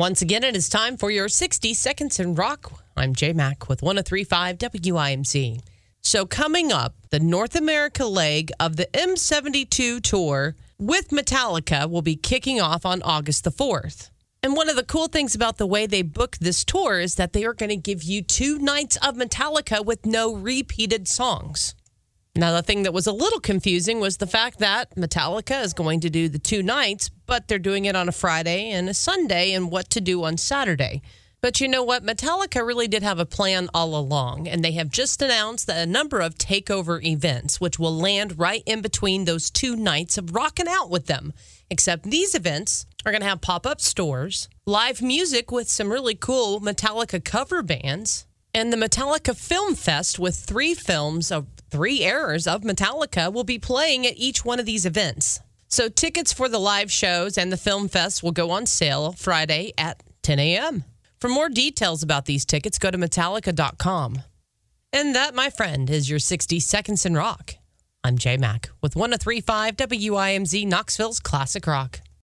Once again, it is time for your 60 Seconds in Rock. I'm J Mac with 1035 WIMZ. So, coming up, the North America leg of the M72 tour with Metallica will be kicking off on August the 4th. And one of the cool things about the way they book this tour is that they are going to give you two nights of Metallica with no repeated songs. Now, the thing that was a little confusing was the fact that Metallica is going to do the two nights, but they're doing it on a Friday and a Sunday, and what to do on Saturday. But you know what? Metallica really did have a plan all along, and they have just announced a number of takeover events, which will land right in between those two nights of rocking out with them. Except these events are going to have pop up stores, live music with some really cool Metallica cover bands, and the Metallica Film Fest with three films of three eras of Metallica will be playing at each one of these events. So tickets for the live shows and the film fest will go on sale Friday at 10 a.m. For more details about these tickets, go to Metallica.com. And that, my friend, is your 60 Seconds in Rock. I'm J Mac with 1035 WIMZ Knoxville's Classic Rock.